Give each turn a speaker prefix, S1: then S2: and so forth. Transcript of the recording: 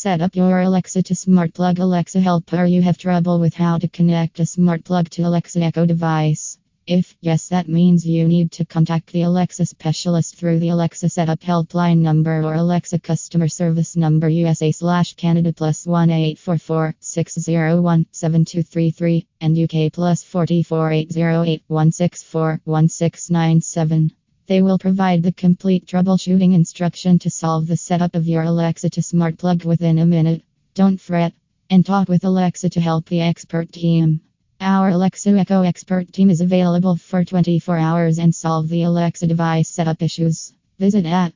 S1: Set up your Alexa to smart plug Alexa help or you have trouble with how to connect a smart plug to Alexa Echo device. If yes, that means you need to contact the Alexa specialist through the Alexa setup helpline number or Alexa customer service number USA slash Canada plus 1 844 601 7233 and UK plus 44 808 164 1697. They will provide the complete troubleshooting instruction to solve the setup of your Alexa to smart plug within a minute. Don't fret and talk with Alexa to help the expert team. Our Alexa Echo expert team is available for 24 hours and solve the Alexa device setup issues. Visit at